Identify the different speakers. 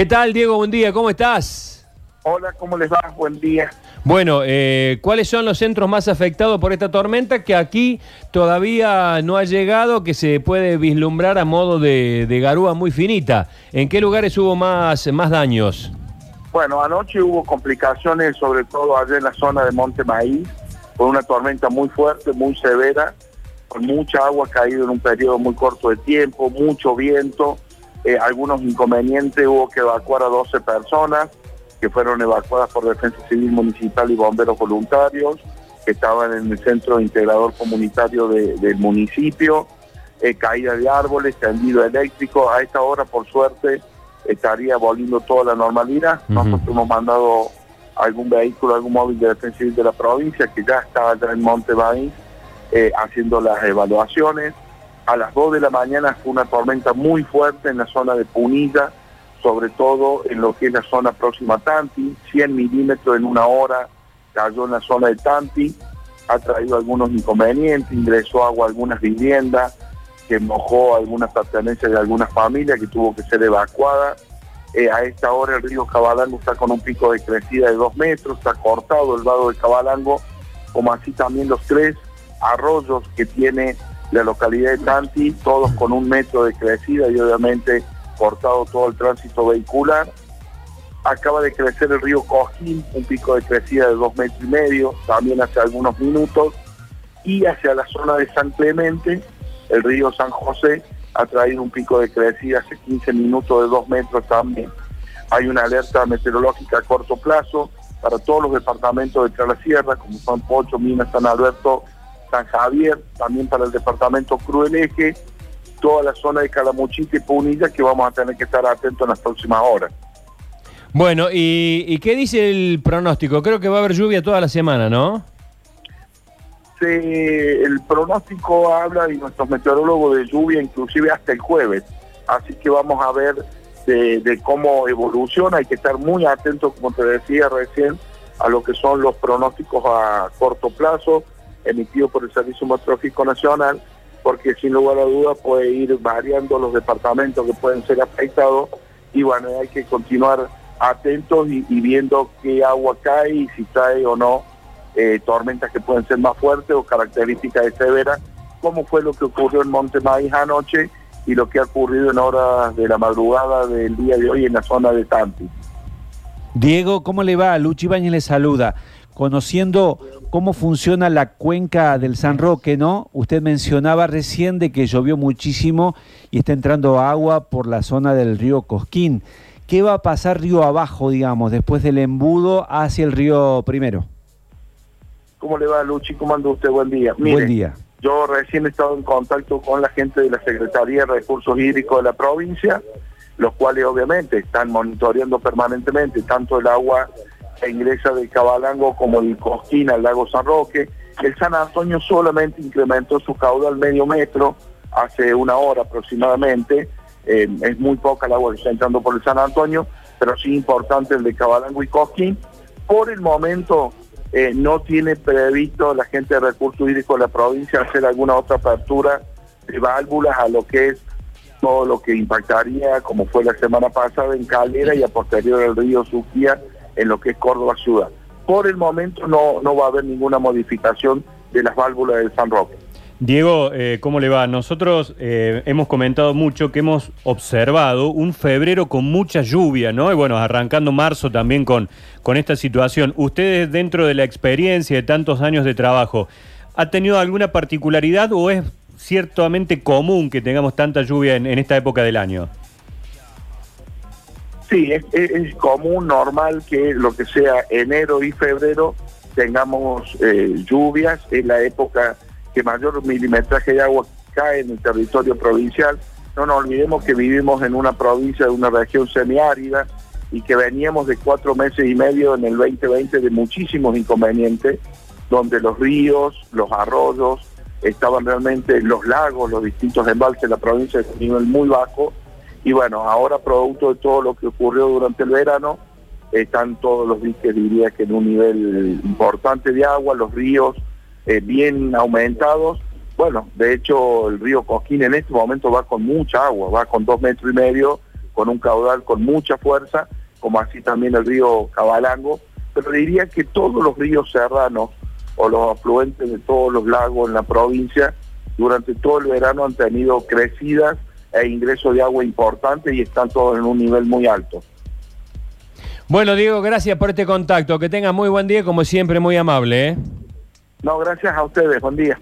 Speaker 1: ¿Qué tal, Diego? Buen día, ¿cómo estás?
Speaker 2: Hola, ¿cómo les va? Buen día.
Speaker 1: Bueno, eh, ¿cuáles son los centros más afectados por esta tormenta que aquí todavía no ha llegado, que se puede vislumbrar a modo de, de garúa muy finita? ¿En qué lugares hubo más, más daños?
Speaker 2: Bueno, anoche hubo complicaciones, sobre todo allá en la zona de Monte Maíz, con una tormenta muy fuerte, muy severa, con mucha agua caída en un periodo muy corto de tiempo, mucho viento, eh, algunos inconvenientes, hubo que evacuar a 12 personas, que fueron evacuadas por Defensa Civil Municipal y bomberos voluntarios, que estaban en el centro integrador comunitario del municipio, eh, caída de árboles, tendido eléctrico, a esta hora por suerte estaría volviendo toda la normalidad. Nosotros hemos mandado algún vehículo, algún móvil de defensa civil de la provincia que ya está allá en Monte eh, haciendo las evaluaciones. A las 2 de la mañana fue una tormenta muy fuerte en la zona de Punilla, sobre todo en lo que es la zona próxima a Tanti, 100 milímetros en una hora cayó en la zona de Tanti, ha traído algunos inconvenientes, ingresó agua a algunas viviendas, que mojó algunas pertenencias de algunas familias que tuvo que ser evacuada. Eh, a esta hora el río Cabalango está con un pico de crecida de dos metros, está cortado el vado de Cabalango, como así también los tres arroyos que tiene la localidad de Tanti, todos con un metro de crecida y obviamente cortado todo el tránsito vehicular. Acaba de crecer el río Cojín, un pico de crecida de dos metros y medio, también hace algunos minutos, y hacia la zona de San Clemente, el río San José ha traído un pico de crecida hace 15 minutos de 2 metros también. Hay una alerta meteorológica a corto plazo para todos los departamentos de Sierra, como son Pocho, Minas, San Alberto, San Javier, también para el departamento Crueleje, toda la zona de Calamuchita y Punilla, que vamos a tener que estar atentos en las próximas horas.
Speaker 1: Bueno, ¿y, ¿y qué dice el pronóstico? Creo que va a haber lluvia toda la semana, ¿no?
Speaker 2: el pronóstico habla y nuestros meteorólogos de lluvia inclusive hasta el jueves, así que vamos a ver de, cómo evoluciona, hay que estar muy atentos, como te decía recién, a lo que son los pronósticos a corto plazo emitidos por el Servicio Meteorológico Nacional, porque sin lugar a dudas puede ir variando los departamentos que pueden ser afectados y bueno, hay que continuar atentos y, viendo qué agua cae y si cae o no eh, tormentas que pueden ser más fuertes o características de severa, como fue lo que ocurrió en Monte Maíz anoche y lo que ha ocurrido en horas de la madrugada del día de hoy en la zona de Tanti.
Speaker 3: Diego, ¿cómo le va? Luchi Bañez le saluda. Conociendo cómo funciona la cuenca del San Roque, ¿no? Usted mencionaba recién de que llovió muchísimo y está entrando agua por la zona del río Cosquín. ¿Qué va a pasar río abajo, digamos, después del embudo hacia el río primero?
Speaker 2: ¿Cómo le va, Luchi? ¿Cómo anda usted? Buen día.
Speaker 3: Buen día.
Speaker 2: Yo recién he estado en contacto con la gente de la Secretaría de Recursos Hídricos de la provincia, los cuales obviamente están monitoreando permanentemente tanto el agua que ingresa del Cabalango como el Cosquín al lago San Roque. El San Antonio solamente incrementó su caudal medio metro hace una hora aproximadamente. Eh, es muy poca el agua que está entrando por el San Antonio, pero sí importante el de Cabalango y Cosquín. Por el momento eh, no tiene previsto la gente de recursos hídricos de la provincia hacer alguna otra apertura de válvulas a lo que es todo lo que impactaría, como fue la semana pasada en Calera y a posterior el río Suquía en lo que es Córdoba Ciudad. Por el momento no, no va a haber ninguna modificación de las válvulas del San Roque.
Speaker 1: Diego, eh, ¿cómo le va? Nosotros eh, hemos comentado mucho que hemos observado un febrero con mucha lluvia, ¿no? Y bueno, arrancando marzo también con, con esta situación. Ustedes, dentro de la experiencia de tantos años de trabajo, ¿ha tenido alguna particularidad o es ciertamente común que tengamos tanta lluvia en, esta época del año?
Speaker 2: Sí, es, es, común, normal que lo que sea enero y febrero tengamos eh, lluvias en la época que mayor milimetraje de agua cae en el territorio provincial. No nos olvidemos que vivimos en una provincia de una región semiárida y que veníamos de cuatro meses y medio en el 2020 de muchísimos inconvenientes, donde los ríos, los arroyos, estaban realmente los lagos, los distintos embalses de la provincia de un nivel muy bajo. Y bueno, ahora producto de todo lo que ocurrió durante el verano, están todos los diques, diría que en un nivel importante de agua, los ríos eh, bien aumentados. Bueno, de hecho el río Cosquín en este momento va con mucha agua, va con dos metros y medio, con un caudal con mucha fuerza, como así también el río Cabalango, pero diría que todos los ríos serranos o los afluentes de todos los lagos en la provincia durante todo el verano han tenido crecidas e ingresos de agua importantes y están todos en un nivel muy alto.
Speaker 4: Bueno, Diego, gracias por este contacto. Que tengas muy buen día, como siempre, muy amable. ¿eh?
Speaker 2: No, gracias a ustedes. Buen día.